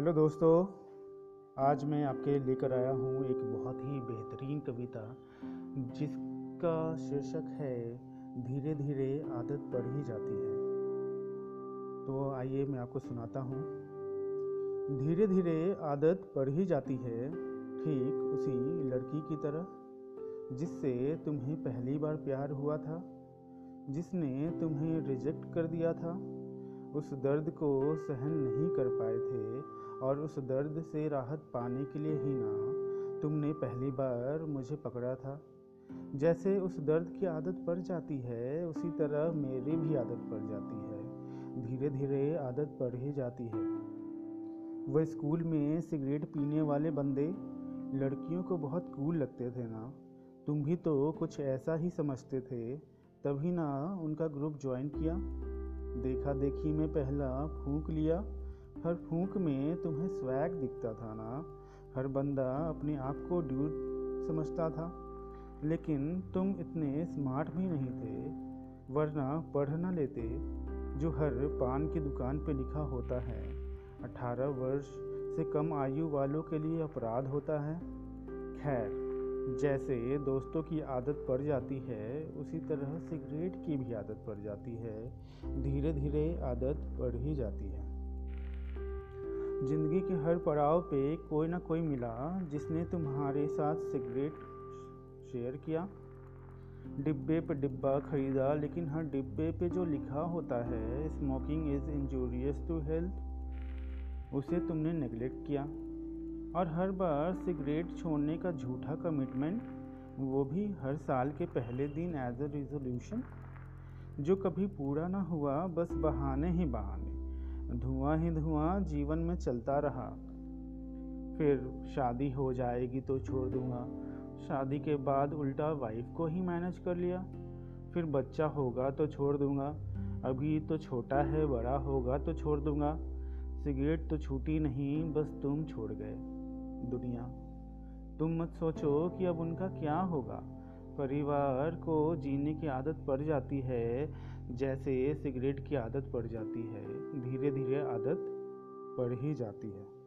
Hello दोस्तों, आज मैं आपके लेकर आया हूँ एक बहुत ही बेहतरीन कविता, जिसका शीर्षक है धीरे धीरे आदत बढ़ ही जाती है। तो आइए मैं आपको सुनाता हूँ। धीरे धीरे आदत बढ़ ही जाती है, ठीक उसी लड़की की तरह, जिससे तुम्हें पहली बार प्यार हुआ था, जिसने तुम्हें रिजेक्ट कर दिया था, उस दर्द को सहन नहीं कर पाए थे। और उस दर्द से राहत पाने के लिए ही ना, तुमने पहली बार मुझे पकड़ा था। जैसे उस दर्द की आदत पड़ जाती है, उसी तरह मेरी भी आदत पड़ जाती है। धीरे धीरे आदत पड़ ही जाती है। वह स्कूल में सिगरेट पीने वाले बंदे, लड़कियों को बहुत कूल लगते थे ना। तुम भी तो कुछ ऐसा ही समझते थे, तभी ना उनका ग्रुप ज्वाइन किया। देखा देखी में पहला फूंक लिया। हर फूंक में तुम्हें स्वैग दिखता था ना। हर बंदा अपने आप को ड्यूड समझता था। लेकिन तुम इतने स्मार्ट भी नहीं थे, वरना पढ़ ना लेते, जो हर पान की दुकान पे लिखा होता है। अठारह वर्ष से कम आयु वालों के लिए अपराध होता है। खैर, जैसे दोस्तों की आदत पड़ जाती है, उसी तरह सिगरेट की भी आदत पड़ जाती है। धीरे धीरे आदत बढ़ ही जाती है। ज़िंदगी के हर पड़ाव पे कोई ना कोई मिला जिसने तुम्हारे साथ सिगरेट शेयर किया। डिब्बे पे डिब्बा खरीदा, लेकिन हर डिब्बे पे जो लिखा होता है smoking is injurious to health उसे तुमने नेगलेक्ट किया। और हर बार सिगरेट छोड़ने का झूठा कमिटमेंट वो भी हर साल के पहले दिन एज अ रिजोल्यूशन जो कभी पूरा ना हुआ, बस बहाने ही बहाने। धुआँ ही धुआँ जीवन में चलता रहा। फिर शादी हो जाएगी तो छोड़ दूँगा। शादी के बाद उल्टा वाइफ को ही मैनेज कर लिया। फिर बच्चा होगा तो छोड़ दूँगा। अभी तो छोटा है, बड़ा होगा तो छोड़ दूँगा। सिगरेट तो छूटी नहीं, बस तुम छोड़ गए। दुनिया। तुम मत सोचो कि अब उनका क्या होगा। परिवार को जीने की आदत पड़ जाती है। जैसे सिगरेट की आदत पड़ जाती है धीरे धीरे आदत पड़ ही जाती है।